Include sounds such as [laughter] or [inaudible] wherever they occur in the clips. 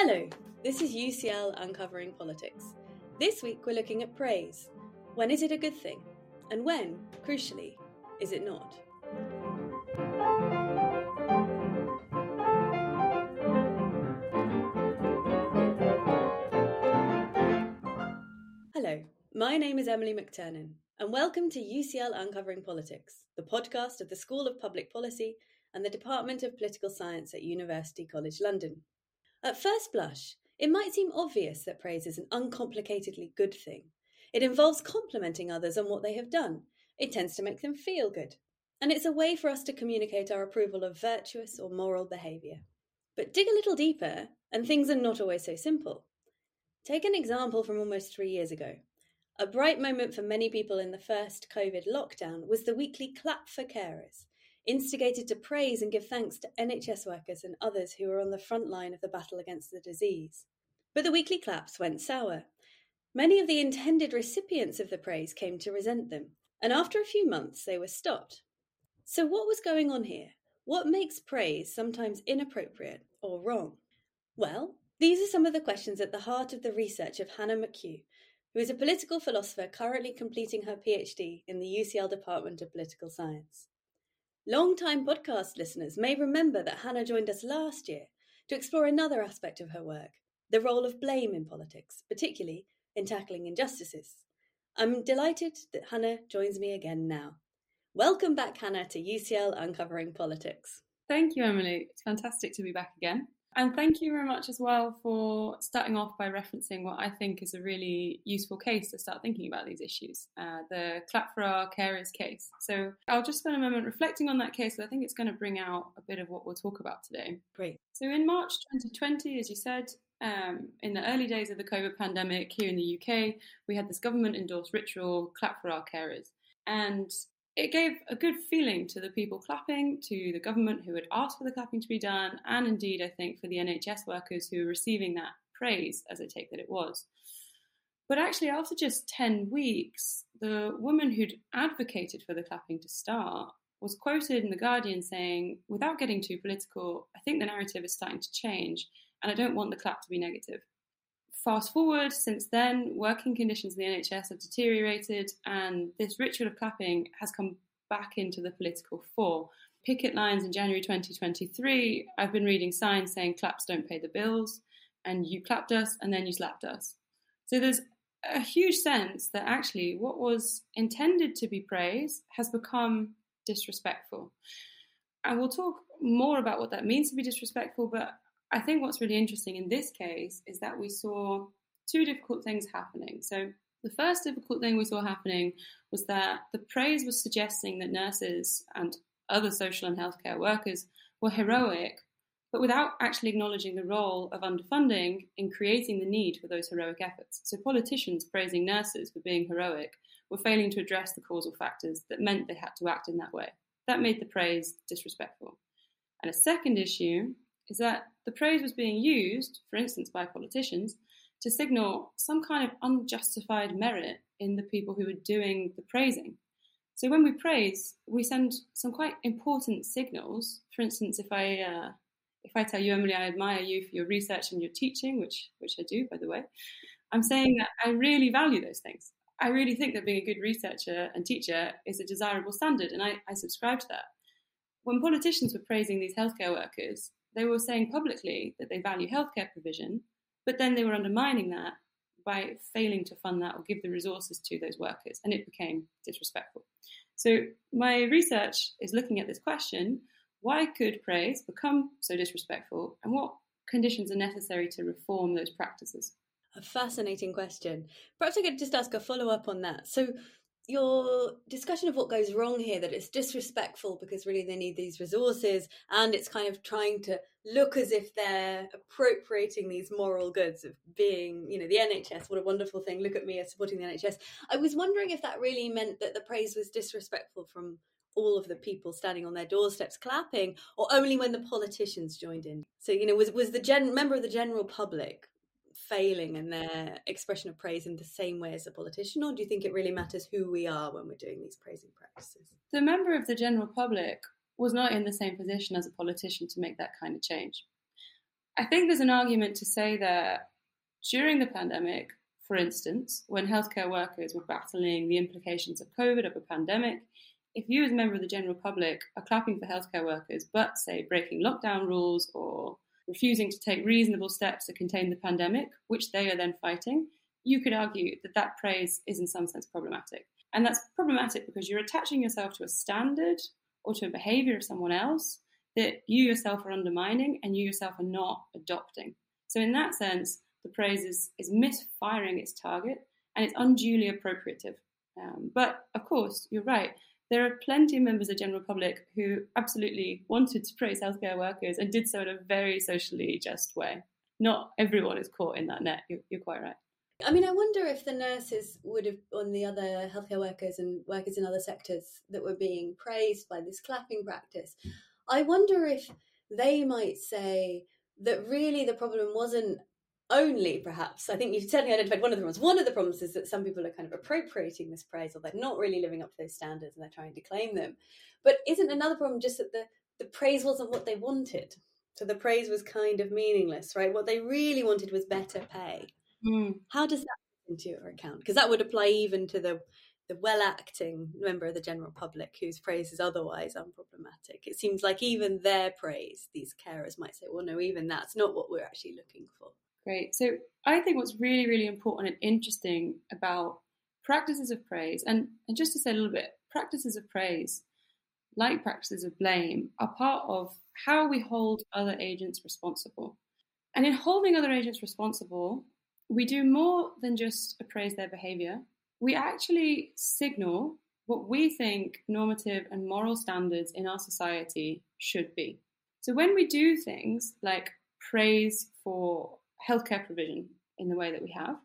Hello, this is UCL Uncovering Politics. This week we're looking at praise. When is it a good thing? And when, crucially, is it not? Hello, my name is Emily McTernan, and welcome to UCL Uncovering Politics, the podcast of the School of Public Policy and the Department of Political Science at University College London. At first blush, it might seem obvious that praise is an uncomplicatedly good thing. It involves complimenting others on what they have done. It tends to make them feel good. And it's a way for us to communicate our approval of virtuous or moral behaviour. But dig a little deeper, and things are not always so simple. Take an example from almost three years ago. A bright moment for many people in the first COVID lockdown was the weekly clap for carers, instigated to praise and give thanks to NHS workers and others who were on the front line of the battle against the disease. But the weekly claps went sour. Many of the intended recipients of the praise came to resent them, and after a few months they were stopped. So, what was going on here? What makes praise sometimes inappropriate or wrong? Well, these are some of the questions at the heart of the research of Hannah McHugh, who is a political philosopher currently completing her PhD in the UCL Department of Political Science. Long-time podcast listeners may remember that Hannah joined us last year to explore another aspect of her work the role of blame in politics, particularly in tackling injustices. I'm delighted that Hannah joins me again now. Welcome back, Hannah, to UCL Uncovering Politics. Thank you, Emily. It's fantastic to be back again. And thank you very much as well for starting off by referencing what I think is a really useful case to start thinking about these issues uh, the Clap for Our Carers case. So I'll just spend a moment reflecting on that case. Because I think it's going to bring out a bit of what we'll talk about today. Great. So in March 2020, as you said, um, in the early days of the COVID pandemic here in the UK, we had this government endorsed ritual, Clap for Our Carers. And it gave a good feeling to the people clapping, to the government who had asked for the clapping to be done, and indeed, I think, for the NHS workers who were receiving that praise, as I take that it was. But actually, after just 10 weeks, the woman who'd advocated for the clapping to start was quoted in The Guardian saying, without getting too political, I think the narrative is starting to change, and I don't want the clap to be negative. Fast forward, since then, working conditions in the NHS have deteriorated, and this ritual of clapping has come back into the political fore. Picket lines in January 2023, I've been reading signs saying claps don't pay the bills, and you clapped us and then you slapped us. So there's a huge sense that actually what was intended to be praise has become disrespectful. And we'll talk more about what that means to be disrespectful, but I think what's really interesting in this case is that we saw two difficult things happening. So, the first difficult thing we saw happening was that the praise was suggesting that nurses and other social and healthcare workers were heroic, but without actually acknowledging the role of underfunding in creating the need for those heroic efforts. So, politicians praising nurses for being heroic were failing to address the causal factors that meant they had to act in that way. That made the praise disrespectful. And a second issue is that the praise was being used, for instance, by politicians, to signal some kind of unjustified merit in the people who were doing the praising. So when we praise, we send some quite important signals. For instance, if I uh, if I tell you, Emily, I admire you for your research and your teaching, which which I do, by the way, I'm saying that I really value those things. I really think that being a good researcher and teacher is a desirable standard, and I, I subscribe to that. When politicians were praising these healthcare workers, they were saying publicly that they value healthcare provision, but then they were undermining that by failing to fund that or give the resources to those workers, and it became disrespectful. So, my research is looking at this question why could praise become so disrespectful, and what conditions are necessary to reform those practices? A fascinating question. Perhaps I could just ask a follow up on that. So, your discussion of what goes wrong here that it's disrespectful because really they need these resources and it's kind of trying to look as if they're appropriating these moral goods of being you know the nhs what a wonderful thing. Look at me as supporting the nhs i was wondering if that really meant that the praise was disrespectful from all of the people standing on their doorsteps clapping or only when the politicians joined in? So you know was was the gen member of the general public failing in their expression of praise in the same way as a politician, or do you think it really matters who we are when we're doing these praising practices? The member of the general public was not in the same position as a politician to make that kind of change. I think there's an argument to say that during the pandemic, for instance, when healthcare workers were battling the implications of COVID, of a pandemic, if you, as a member of the general public, are clapping for healthcare workers, but say breaking lockdown rules or refusing to take reasonable steps to contain the pandemic, which they are then fighting, you could argue that that praise is in some sense problematic. And that's problematic because you're attaching yourself to a standard or to a behavior of someone else that you yourself are undermining and you yourself are not adopting. So, in that sense, the praise is, is misfiring its target and it's unduly appropriative. Um, but of course, you're right. There are plenty of members of the general public who absolutely wanted to praise healthcare workers and did so in a very socially just way. Not everyone is caught in that net. You're, you're quite right. I mean, I wonder if the nurses would have, on the other healthcare workers and workers in other sectors that were being praised by this clapping practice, I wonder if they might say that really the problem wasn't only perhaps i think you've certainly identified one of the problems. One of the problems is that some people are kind of appropriating this praise or they're not really living up to those standards and they're trying to claim them. But isn't another problem just that the, the praise wasn't what they wanted? So the praise was kind of meaningless right? What they really wanted was better pay. Mm. how does that into your account? Because that would apply even to the the well acting member of the general public whose praise is otherwise unproblematic. It seems like even their praise, these carers might say, well, no, even that's not what we're actually looking for. Great. So I think what's really, really important and interesting about practices of praise, and, and just to say a little bit, practices of praise, like practices of blame, are part of how we hold other agents responsible. And in holding other agents responsible, we do more than just appraise their behavior. We actually signal what we think normative and moral standards in our society should be. So when we do things like praise for healthcare provision in the way that we have.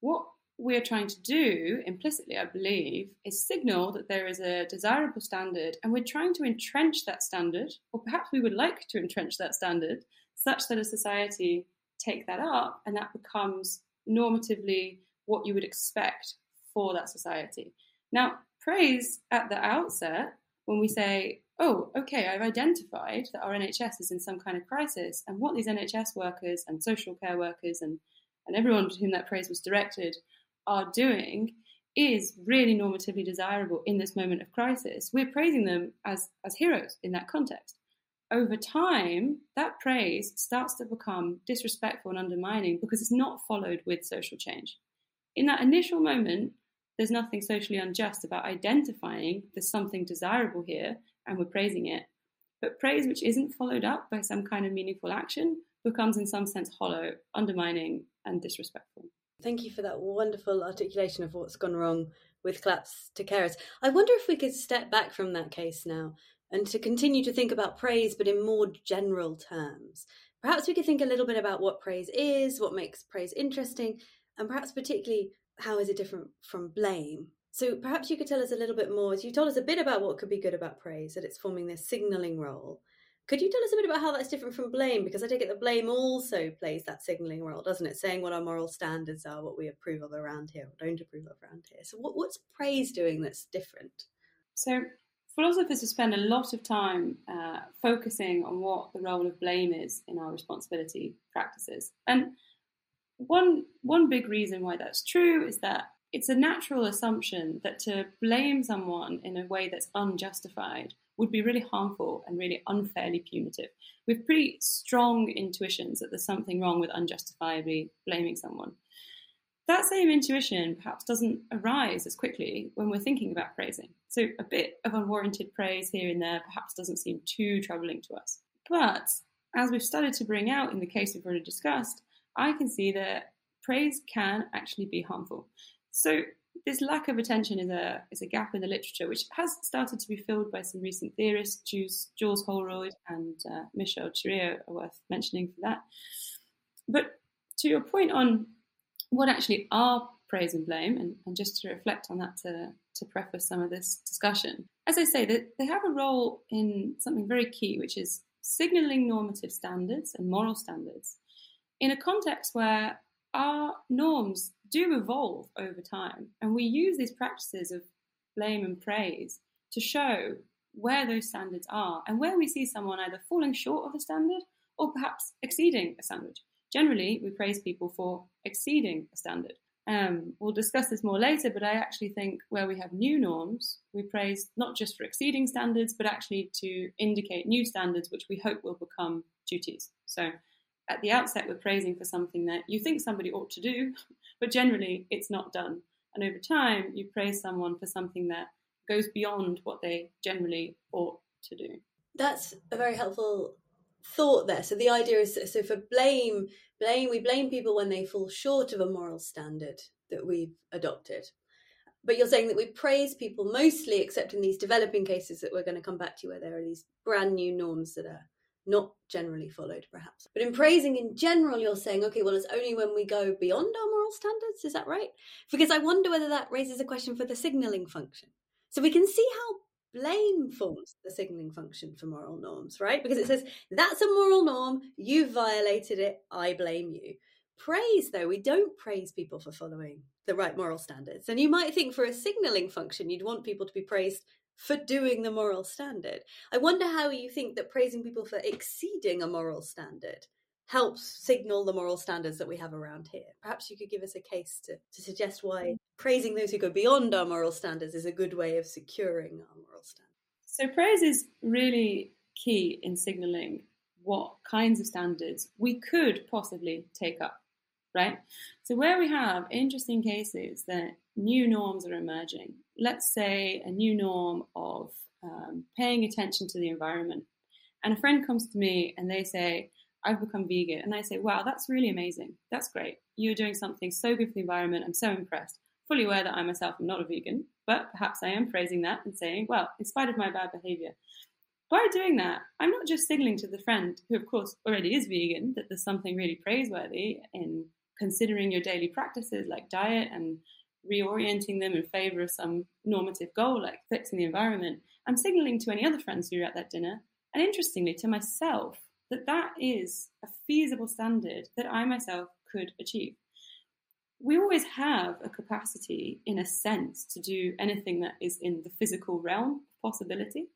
What we're trying to do implicitly, I believe, is signal that there is a desirable standard and we're trying to entrench that standard, or perhaps we would like to entrench that standard such that a society take that up and that becomes normatively what you would expect for that society. Now, praise at the outset, when we say oh, okay, I've identified that our NHS is in some kind of crisis, and what these NHS workers and social care workers and, and everyone to whom that praise was directed are doing is really normatively desirable in this moment of crisis. We're praising them as, as heroes in that context. Over time, that praise starts to become disrespectful and undermining because it's not followed with social change. In that initial moment, there's nothing socially unjust about identifying there's something desirable here and we're praising it. But praise which isn't followed up by some kind of meaningful action becomes, in some sense, hollow, undermining, and disrespectful. Thank you for that wonderful articulation of what's gone wrong with claps to carers. I wonder if we could step back from that case now and to continue to think about praise, but in more general terms. Perhaps we could think a little bit about what praise is, what makes praise interesting, and perhaps particularly how is it different from blame? So perhaps you could tell us a little bit more. You told us a bit about what could be good about praise, that it's forming this signalling role. Could you tell us a bit about how that's different from blame? Because I take it that blame also plays that signalling role, doesn't it? Saying what our moral standards are, what we approve of around here, or don't approve of around here. So what, what's praise doing that's different? So philosophers have spent a lot of time uh, focusing on what the role of blame is in our responsibility practices. And one one big reason why that's true is that it's a natural assumption that to blame someone in a way that's unjustified would be really harmful and really unfairly punitive. We have pretty strong intuitions that there's something wrong with unjustifiably blaming someone. That same intuition perhaps doesn't arise as quickly when we're thinking about praising. So a bit of unwarranted praise here and there perhaps doesn't seem too troubling to us. But as we've started to bring out in the case we've already discussed, I can see that praise can actually be harmful. So this lack of attention is a is a gap in the literature, which has started to be filled by some recent theorists. Jules, Jules Holroyd and uh, Michel Chirillo are worth mentioning for that. But to your point on what actually are praise and blame, and, and just to reflect on that to, to preface some of this discussion, as I say, that they have a role in something very key, which is signaling normative standards and moral standards in a context where our norms do evolve over time, and we use these practices of blame and praise to show where those standards are and where we see someone either falling short of a standard or perhaps exceeding a standard. Generally, we praise people for exceeding a standard. Um, we'll discuss this more later, but I actually think where we have new norms, we praise not just for exceeding standards, but actually to indicate new standards which we hope will become duties. So at the outset, we're praising for something that you think somebody ought to do, but generally it's not done. And over time, you praise someone for something that goes beyond what they generally ought to do. That's a very helpful thought there. So the idea is so for blame, blame we blame people when they fall short of a moral standard that we've adopted. But you're saying that we praise people mostly, except in these developing cases that we're going to come back to, where there are these brand new norms that are not generally followed, perhaps. But in praising in general, you're saying, okay, well, it's only when we go beyond our moral standards. Is that right? Because I wonder whether that raises a question for the signaling function. So we can see how blame forms the signaling function for moral norms, right? Because it says that's a moral norm, you violated it, I blame you. Praise, though, we don't praise people for following the right moral standards. And you might think for a signaling function, you'd want people to be praised for doing the moral standard. I wonder how you think that praising people for exceeding a moral standard helps signal the moral standards that we have around here. Perhaps you could give us a case to, to suggest why mm. praising those who go beyond our moral standards is a good way of securing our moral standards. So, praise is really key in signaling what kinds of standards we could possibly take up, right? So, where we have interesting cases that new norms are emerging, let's say a new norm of um, paying attention to the environment, and a friend comes to me and they say, I've become vegan. And I say, wow, that's really amazing. That's great. You're doing something so good for the environment. I'm so impressed. Fully aware that I myself am not a vegan, but perhaps I am praising that and saying, well, in spite of my bad behavior, by doing that, I'm not just signaling to the friend, who of course already is vegan, that there's something really praiseworthy in considering your daily practices like diet and reorienting them in favor of some normative goal like fixing the environment. I'm signaling to any other friends who are at that dinner, and interestingly to myself, that that is a feasible standard that I myself could achieve. We always have a capacity, in a sense, to do anything that is in the physical realm of possibility,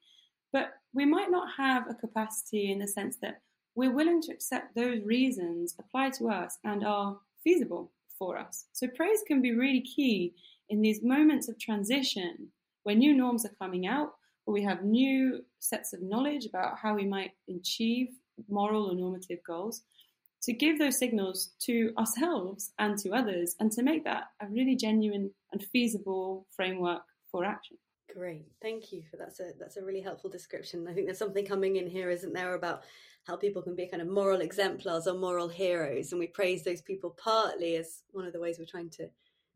but we might not have a capacity in the sense that we're willing to accept those reasons apply to us and are feasible for us. So, praise can be really key in these moments of transition where new norms are coming out, where we have new sets of knowledge about how we might achieve moral or normative goals, to give those signals to ourselves and to others, and to make that a really genuine and feasible framework for action. Great, thank you for that's a that's a really helpful description. I think there's something coming in here, isn't there, about how people can be kind of moral exemplars or moral heroes, and we praise those people partly as one of the ways we're trying to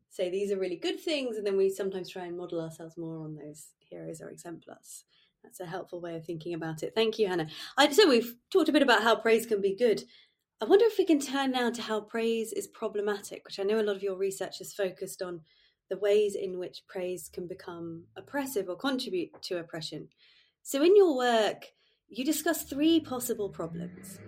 say these are really good things, and then we sometimes try and model ourselves more on those heroes or exemplars. That's a helpful way of thinking about it. Thank you, Hannah. I, so we've talked a bit about how praise can be good. I wonder if we can turn now to how praise is problematic, which I know a lot of your research is focused on the ways in which praise can become oppressive or contribute to oppression. So, in your work, you discuss three possible problems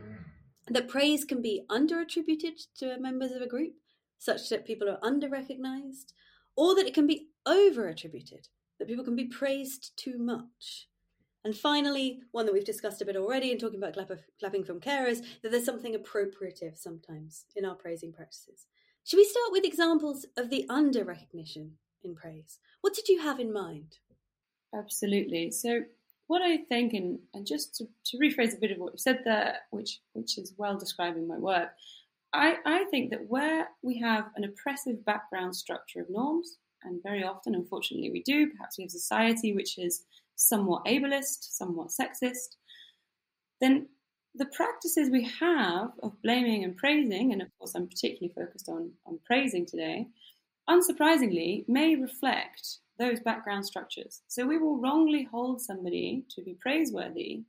that praise can be under attributed to members of a group, such that people are under recognized, or that it can be over attributed, that people can be praised too much. And finally, one that we've discussed a bit already in talking about clapping from carers, that there's something appropriative sometimes in our praising practices. Should we start with examples of the under recognition in praise? What did you have in mind? Absolutely. So, what I think, and, and just to, to rephrase a bit of what you said there, which which is well describing my work, I, I think that where we have an oppressive background structure of norms, and very often, unfortunately, we do, perhaps we have society which is somewhat ableist, somewhat sexist, then the practices we have of blaming and praising, and of course I'm particularly focused on, on praising today, unsurprisingly may reflect those background structures. So we will wrongly hold somebody to be praiseworthy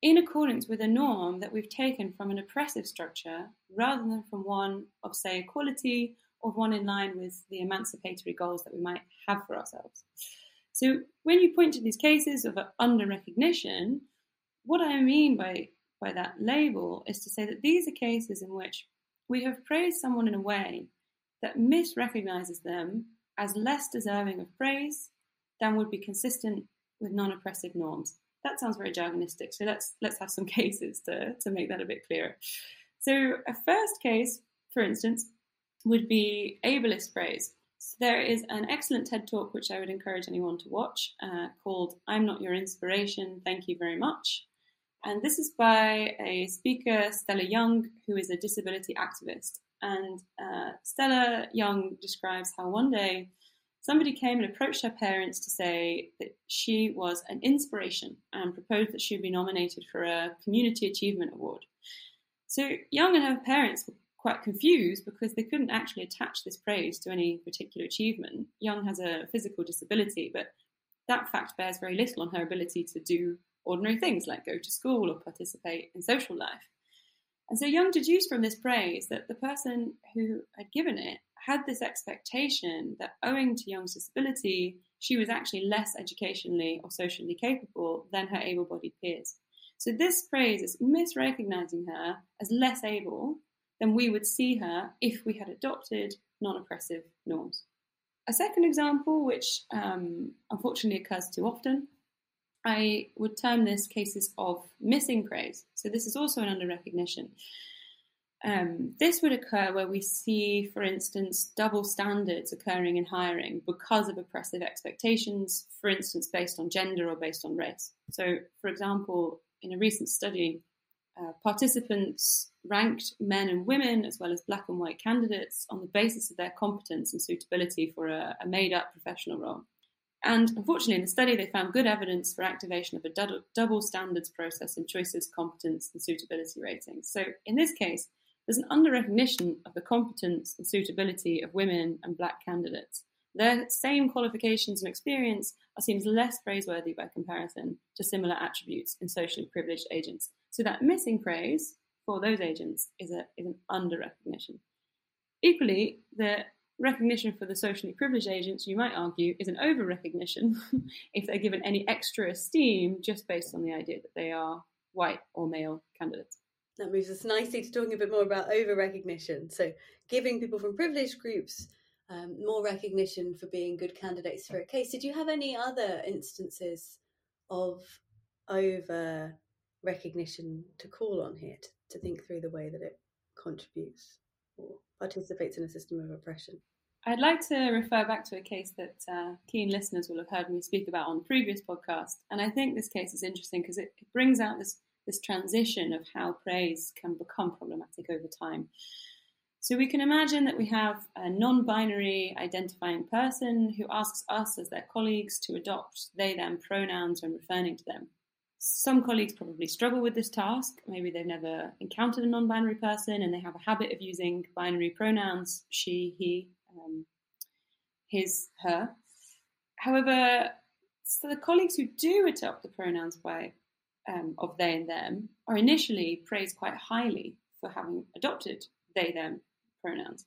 in accordance with a norm that we've taken from an oppressive structure rather than from one of, say, equality or one in line with the emancipatory goals that we might have for ourselves. So when you point to these cases of under recognition, what I mean by, by that label is to say that these are cases in which we have praised someone in a way that misrecognizes them as less deserving of praise than would be consistent with non oppressive norms. that sounds very jargonistic. So let's let's have some [laughs] cases to, to make that a bit clearer. So a first case, for instance, would be ableist praise. So there is an excellent TED talk which I would encourage anyone to watch uh, called "I'm Not Your Inspiration, Thank You Very Much," and this is by a speaker, Stella Young, who is a disability activist. And uh, Stella Young describes how one day somebody came and approached her parents to say that she was an inspiration and proposed that she be nominated for a Community Achievement Award. So Young and her parents were quite confused because they couldn't actually attach this praise to any particular achievement. Young has a physical disability, but that fact bears very little on her ability to do ordinary things like go to school or participate in social life. And so Young deduced from this praise that the person who had given it had this expectation that owing to Young's disability, she was actually less educationally or socially capable than her able bodied peers. So this praise is misrecognizing her as less able than we would see her if we had adopted non oppressive norms. A second example, which um, unfortunately occurs too often, I would term this cases of missing praise. So this is also an under recognition. Um, this would occur where we see, for instance, double standards occurring in hiring because of oppressive expectations, for instance, based on gender or based on race. So, for example, in a recent study, uh, participants ranked men and women, as well as black and white candidates, on the basis of their competence and suitability for a, a made up professional role. And unfortunately, in the study, they found good evidence for activation of a double standards process in choices, competence, and suitability ratings. So, in this case, there's an under recognition of the competence and suitability of women and black candidates. Their same qualifications and experience are seen as less praiseworthy by comparison to similar attributes in socially privileged agents. So that missing praise for those agents is, a, is an under recognition. Equally, the recognition for the socially privileged agents, you might argue, is an over recognition [laughs] if they're given any extra esteem just based on the idea that they are white or male candidates. That moves us nicely to talking a bit more about over recognition. So, giving people from privileged groups um, more recognition for being good candidates for a case. Did you have any other instances of over recognition to call on here to, to think through the way that it contributes participates in a system of oppression? I'd like to refer back to a case that uh, keen listeners will have heard me speak about on previous podcasts, And I think this case is interesting because it, it brings out this this transition of how praise can become problematic over time. So we can imagine that we have a non binary identifying person who asks us as their colleagues to adopt they them pronouns when referring to them. Some colleagues probably struggle with this task. Maybe they've never encountered a non binary person and they have a habit of using binary pronouns she, he, um, his, her. However, so the colleagues who do adopt the pronouns by um, of they and them are initially praised quite highly for having adopted they them pronouns.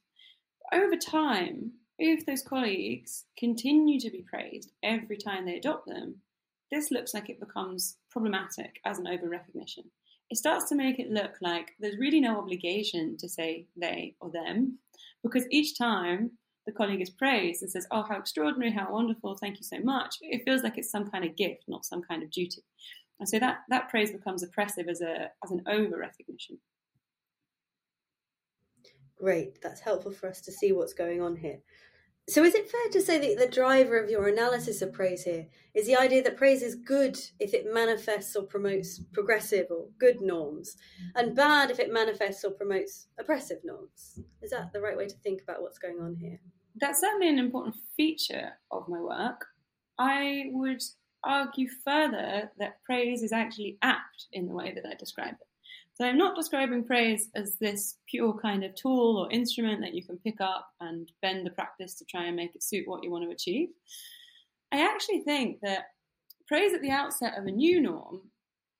Over time, if those colleagues continue to be praised every time they adopt them, this looks like it becomes problematic as an over recognition. It starts to make it look like there's really no obligation to say they or them, because each time the colleague is praised and says, Oh, how extraordinary, how wonderful, thank you so much, it feels like it's some kind of gift, not some kind of duty. And so that, that praise becomes oppressive as, a, as an over recognition. Great, that's helpful for us to see what's going on here. So, is it fair to say that the driver of your analysis of praise here is the idea that praise is good if it manifests or promotes progressive or good norms, and bad if it manifests or promotes oppressive norms? Is that the right way to think about what's going on here? That's certainly an important feature of my work. I would argue further that praise is actually apt in the way that I describe it. So I'm not describing praise as this pure kind of tool or instrument that you can pick up and bend the practice to try and make it suit what you want to achieve. I actually think that praise at the outset of a new norm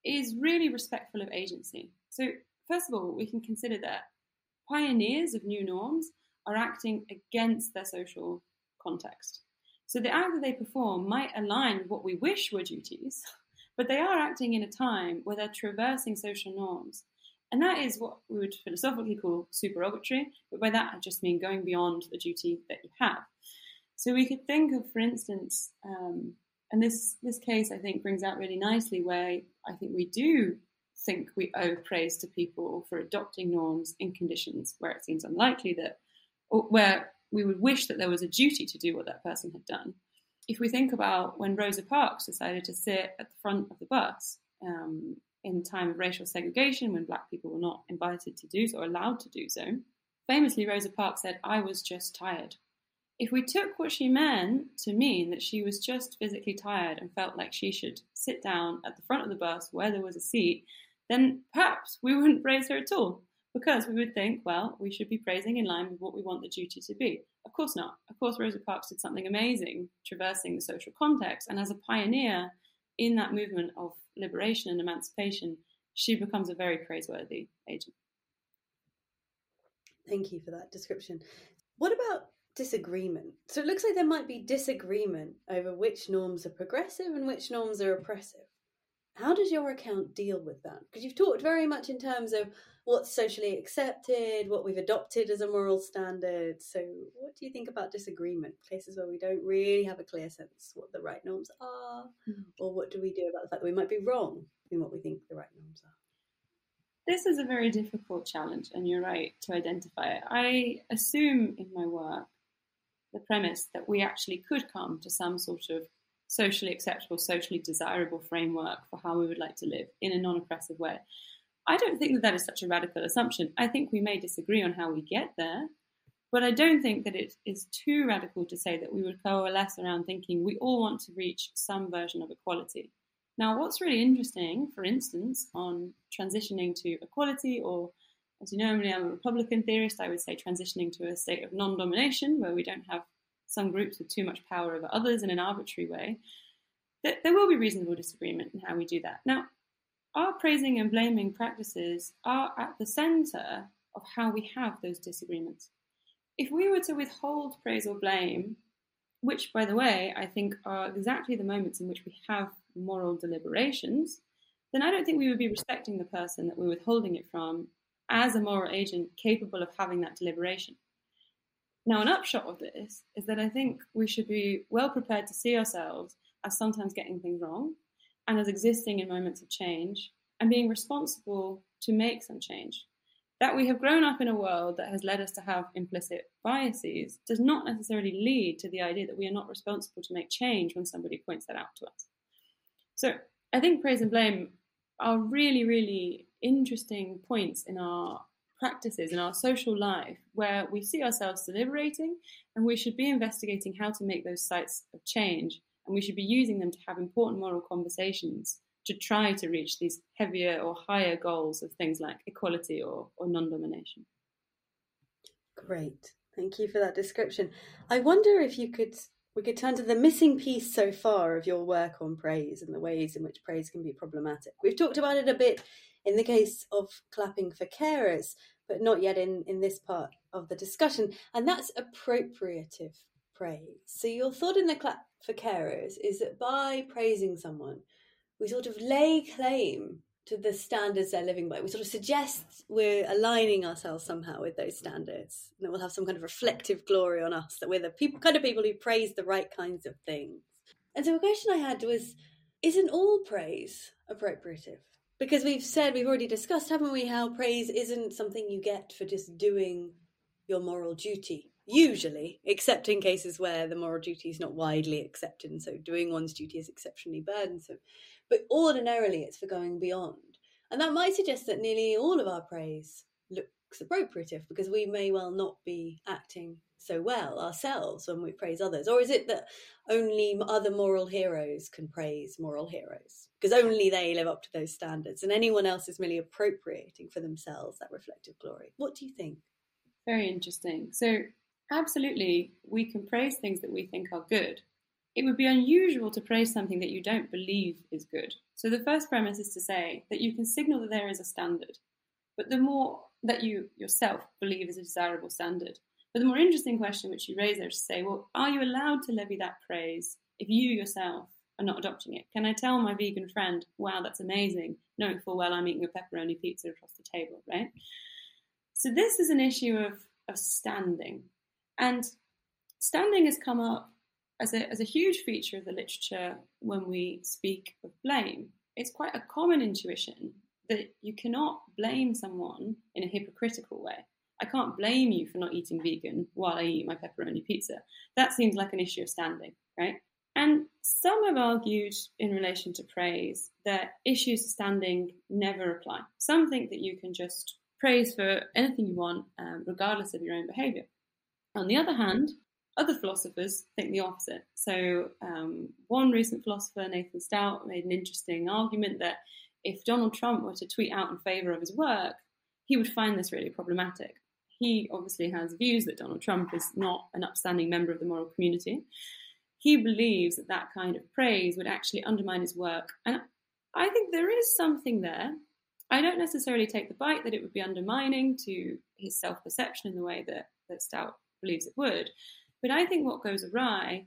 is really respectful of agency. So, first of all, we can consider that pioneers of new norms are acting against their social context. So the act that they perform might align with what we wish were duties, but they are acting in a time where they're traversing social norms. And that is what we would philosophically call supererogatory, but by that I just mean going beyond the duty that you have. So we could think of, for instance, um, And this, this case, I think, brings out really nicely where I think we do think we owe praise to people for adopting norms in conditions where it seems unlikely that, or where we would wish that there was a duty to do what that person had done. If we think about when Rosa Parks decided to sit at the front of the bus um, in time of racial segregation, when black people were not invited to do so or allowed to do so, famously Rosa Parks said, I was just tired. If we took what she meant to mean that she was just physically tired and felt like she should sit down at the front of the bus where there was a seat, then perhaps we wouldn't praise her at all because we would think, well, we should be praising in line with what we want the duty to be. Of course not. Of course, Rosa Parks did something amazing, traversing the social context, and as a pioneer in that movement of liberation and emancipation, she becomes a very praiseworthy agent. Thank you for that description. What about disagreement? So it looks like there might be disagreement over which norms are progressive and which norms are oppressive. How does your account deal with that? Because you've talked very much in terms of what's socially accepted, what we've adopted as a moral standard. So, what do you think about disagreement? Places where we don't really have a clear sense what the right norms are, mm. or what do we do about the fact that we might be wrong in what we think the right norms are? This is a very difficult challenge, and you're right to identify it. I assume in my work the premise that we actually could come to some sort of socially acceptable, socially desirable framework for how we would like to live in a non oppressive way. I don't think that that is such a radical assumption. I think we may disagree on how we get there, but I don't think that it is too radical to say that we would coalesce around thinking we all want to reach some version of equality. Now, what's really interesting, for instance, on transitioning to equality, or as you know, I'm a Republican theorist, I would say transitioning to a state of non domination where we don't have some groups with too much power over others in an arbitrary way, there will be reasonable disagreement in how we do that. Now, our praising and blaming practices are at the center of how we have those disagreements. If we were to withhold praise or blame, which, by the way, I think are exactly the moments in which we have moral deliberations, then I don't think we would be respecting the person that we're withholding it from as a moral agent capable of having that deliberation. Now, an upshot of this is that I think we should be well prepared to see ourselves as sometimes getting things wrong and as existing in moments of change and being responsible to make some change. That we have grown up in a world that has led us to have implicit biases does not necessarily lead to the idea that we are not responsible to make change when somebody points that out to us. So I think praise and blame are really, really interesting points in our practices in our social life where we see ourselves deliberating and we should be investigating how to make those sites of change and we should be using them to have important moral conversations to try to reach these heavier or higher goals of things like equality or, or non-domination. Great. Thank you for that description. I wonder if you could we could turn to the missing piece so far of your work on praise and the ways in which praise can be problematic. We've talked about it a bit in the case of clapping for carers, but not yet in, in this part of the discussion, and that's appropriative praise. So, your thought in the clap for carers is that by praising someone, we sort of lay claim to the standards they're living by. We sort of suggest we're aligning ourselves somehow with those standards, and that we'll have some kind of reflective glory on us, that we're the people, kind of people who praise the right kinds of things. And so, a question I had was Isn't all praise appropriative? Because we've said, we've already discussed, haven't we, how praise isn't something you get for just doing your moral duty, usually, except in cases where the moral duty is not widely accepted, and so doing one's duty is exceptionally burdensome. But ordinarily, it's for going beyond. And that might suggest that nearly all of our praise looks appropriative because we may well not be acting so well ourselves when we praise others? Or is it that only other moral heroes can praise moral heroes? Because only they live up to those standards and anyone else is merely appropriating for themselves that reflective glory. What do you think? Very interesting. So, absolutely, we can praise things that we think are good. It would be unusual to praise something that you don't believe is good. So, the first premise is to say that you can signal that there is a standard, but the more that you yourself believe is a desirable standard, but the more interesting question which you raise there is to say, well, are you allowed to levy that praise if you yourself are not adopting it? Can I tell my vegan friend, wow, that's amazing, knowing full well I'm eating a pepperoni pizza across the table, right? So this is an issue of, of standing. And standing has come up as a, as a huge feature of the literature when we speak of blame, it's quite a common intuition that you cannot blame someone in a hypocritical way. I can't blame you for not eating vegan while I eat my pepperoni pizza. That seems like an issue of standing, right? And some have argued in relation to praise that issues of standing never apply. Some think that you can just praise for anything you want, um, regardless of your own behaviour. On the other hand, other philosophers think the opposite. So, um, one recent philosopher, Nathan Stout, made an interesting argument that if Donald Trump were to tweet out in favour of his work, he would find this really problematic. He obviously has views that Donald Trump is not an upstanding member of the moral community. He believes that that kind of praise would actually undermine his work. And I think there is something there. I don't necessarily take the bite that it would be undermining to his self perception in the way that, that Stout believes it would. But I think what goes awry,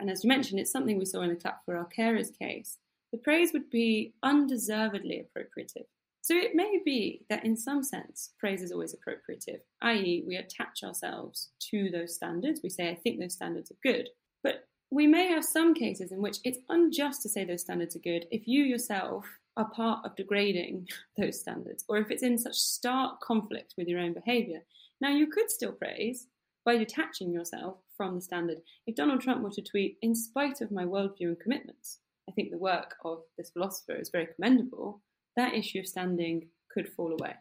and as you mentioned, it's something we saw in the Clap for Our Carers case, the praise would be undeservedly appropriative. So it may be that in some sense, praise is always appropriative, i.e., we attach ourselves to those standards. We say, I think those standards are good. But we may have some cases in which it's unjust to say those standards are good if you yourself are part of degrading [laughs] those standards, or if it's in such stark conflict with your own behaviour. Now, you could still praise, by detaching yourself from the standard. If Donald Trump were to tweet, in spite of my worldview and commitments, I think the work of this philosopher is very commendable, that issue of standing could fall away.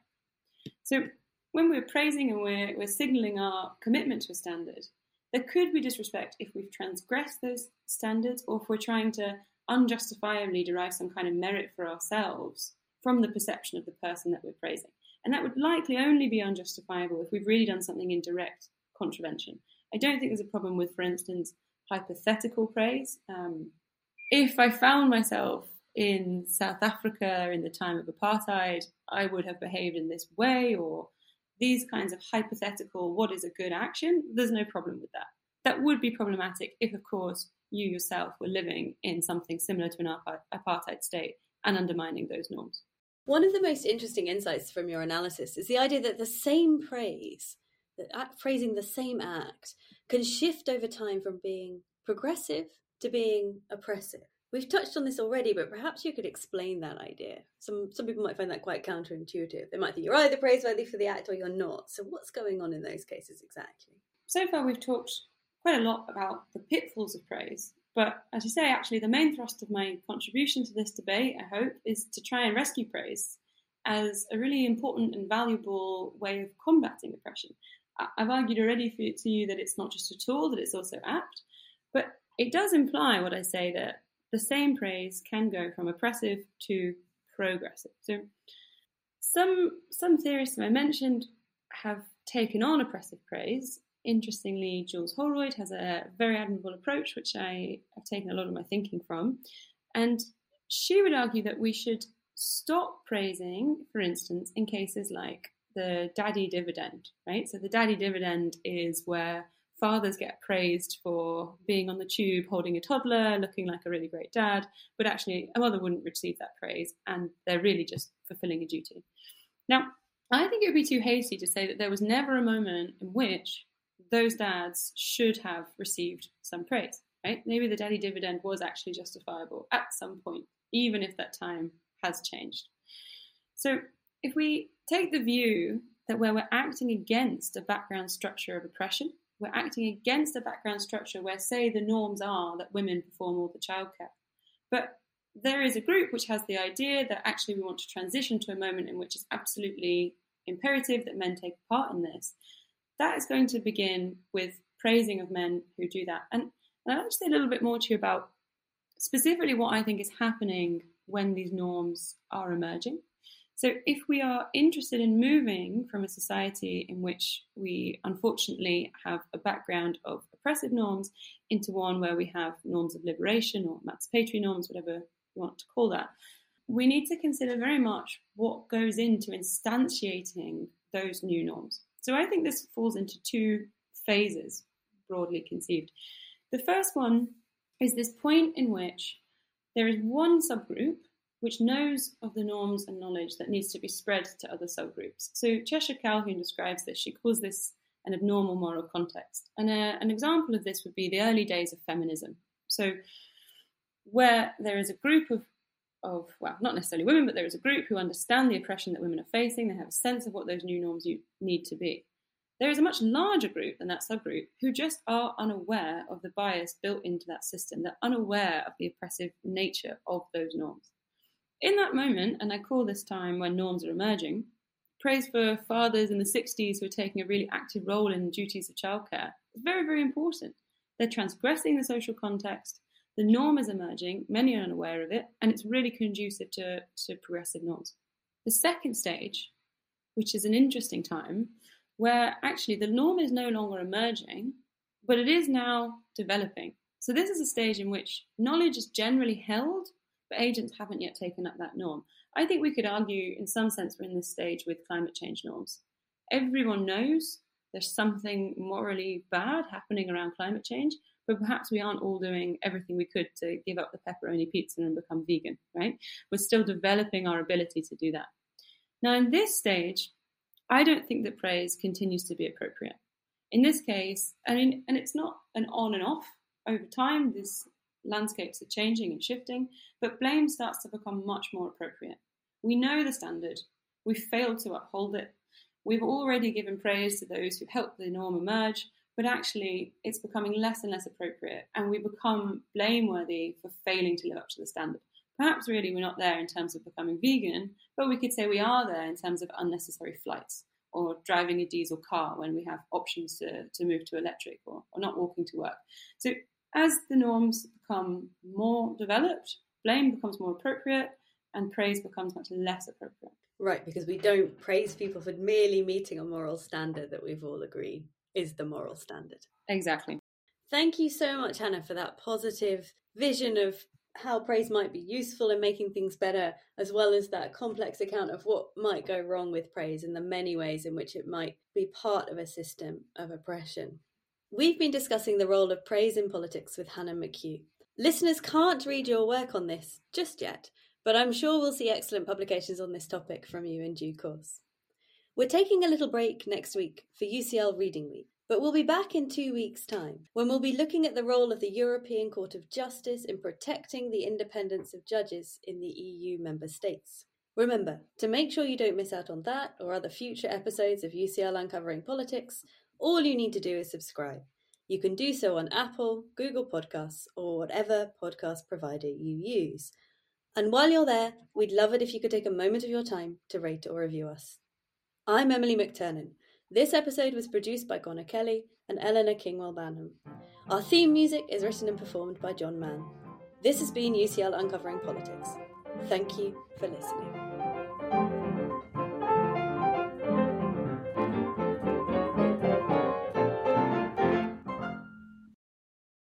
So when we're praising and we're, we're signalling our commitment to a standard, there could be disrespect if we've transgressed those standards or if we're trying to unjustifiably derive some kind of merit for ourselves from the perception of the person that we're praising. And that would likely only be unjustifiable if we've really done something in direct contravention. I don't think there's a problem with, for instance, hypothetical praise. Um, if I found myself in South Africa in the time of apartheid, I would have behaved in this way, or these kinds of hypothetical, what is a good action, there's no problem with that. That would be problematic if, of course, you yourself were living in something similar to an apartheid state and undermining those norms. One of the most interesting insights from your analysis is the idea that the same praise that praising the same act can shift over time from being progressive to being oppressive. We've touched on this already, but perhaps you could explain that idea. Some some people might find that quite counterintuitive. They might think you're either praiseworthy for the act or you're not. So what's going on in those cases exactly? So far we've talked quite a lot about the pitfalls of praise. But as you say, actually the main thrust of my contribution to this debate, I hope, is to try and rescue praise as a really important and valuable way of combating oppression. I've argued already for, to you that it's not just a tool, that it's also apt. But it does imply what I say that the same praise can go from oppressive to progressive. So some some theorists that I mentioned have taken on oppressive praise. Interestingly, Jules Holroyd has a very admirable approach, which I have taken a lot of my thinking from. And she would argue that we should stop praising, for instance, in cases like the daddy dividend, right? So the daddy dividend is where fathers get praised for being on the tube holding a toddler, looking like a really great dad, but actually a mother wouldn't receive that praise and they're really just fulfilling a duty. Now, I think it would be too hasty to say that there was never a moment in which those dads should have received some praise, right? Maybe the daddy dividend was actually justifiable at some point, even if that time has changed. So if we take the view that where we're acting against a background structure of oppression, we're acting against a background structure where, say, the norms are that women perform all the childcare. But there is a group which has the idea that actually we want to transition to a moment in which it's absolutely imperative that men take part in this. That is going to begin with praising of men who do that. And, and I'd like to say a little bit more to you about specifically what I think is happening when these norms are emerging. So, if we are interested in moving from a society in which we unfortunately have a background of oppressive norms into one where we have norms of liberation or emancipatory norms, whatever you want to call that, we need to consider very much what goes into instantiating those new norms. So, I think this falls into two phases, broadly conceived. The first one is this point in which there is one subgroup which knows of the norms and knowledge that needs to be spread to other subgroups. So Cheshire Calhoun describes this. She calls this an abnormal moral context. And a, uh, an example of this would be the early days of feminism. So, where there is a group of, of, well, not necessarily women, but there is a group who understand the oppression that women are facing, they have a sense of what those new norms need to be. There is a much larger group than that subgroup who just are unaware of the bias built into that system. They're unaware of the oppressive nature of those norms. In that moment, and I call this time when norms are emerging, praise for fathers in the 60s who are taking a really active role in the duties of childcare is very, very important. They're transgressing the social context, the norm is emerging, many are unaware of it, and it's really conducive to, to progressive norms. The second stage, which is an interesting time, where actually the norm is no longer emerging, but it is now developing. So, this is a stage in which knowledge is generally held, but agents haven't yet taken up that norm. I think we could argue, in some sense, we're in this stage with climate change norms. Everyone knows there's something morally bad happening around climate change, but perhaps we aren't all doing everything we could to give up the pepperoni pizza and become vegan, right? We're still developing our ability to do that. Now, in this stage, I don't think that praise continues to be appropriate. In this case, I mean, and it's not an on and off over time, these landscapes are changing and shifting, but blame starts to become much more appropriate. We know the standard, we've failed to uphold it. We've already given praise to those who helped the norm emerge, but actually it's becoming less and less appropriate, and we become blameworthy for failing to live up to the standard. Perhaps really we're not there in terms of becoming vegan, but we could say we are there in terms of unnecessary flights or driving a diesel car when we have options to, to move to electric or, or not walking to work. So as the norms become more developed, blame becomes more appropriate and praise becomes much less appropriate. Right, because we don't praise people for merely meeting a moral standard that we've all agreed is the moral standard. Exactly. Thank you so much, Hannah, for that positive vision of how praise might be useful in making things better, as well as that complex account of what might go wrong with praise and the many ways in which it might be part of a system of oppression. We've been discussing the role of praise in politics with Hannah McHugh. Listeners can't read your work on this just yet, but I'm sure we'll see excellent publications on this topic from you in due course. We're taking a little break next week for UCL Reading Week, but we'll be back in two weeks' time when we'll be looking at the role of the European Court of Justice in protecting the independence of judges in the EU member states. Remember, to make sure you don't miss out on that or other future episodes of UCL Uncovering Politics, all you need to do is subscribe. You can do so on Apple, Google Podcasts, or whatever podcast provider you use. And while you're there, we'd love it if you could take a moment of your time to rate or review us. I'm Emily McTernan. This episode was produced by Connor Kelly and Eleanor Kingwell Banham. Our theme music is written and performed by John Mann. This has been UCL Uncovering Politics. Thank you for listening.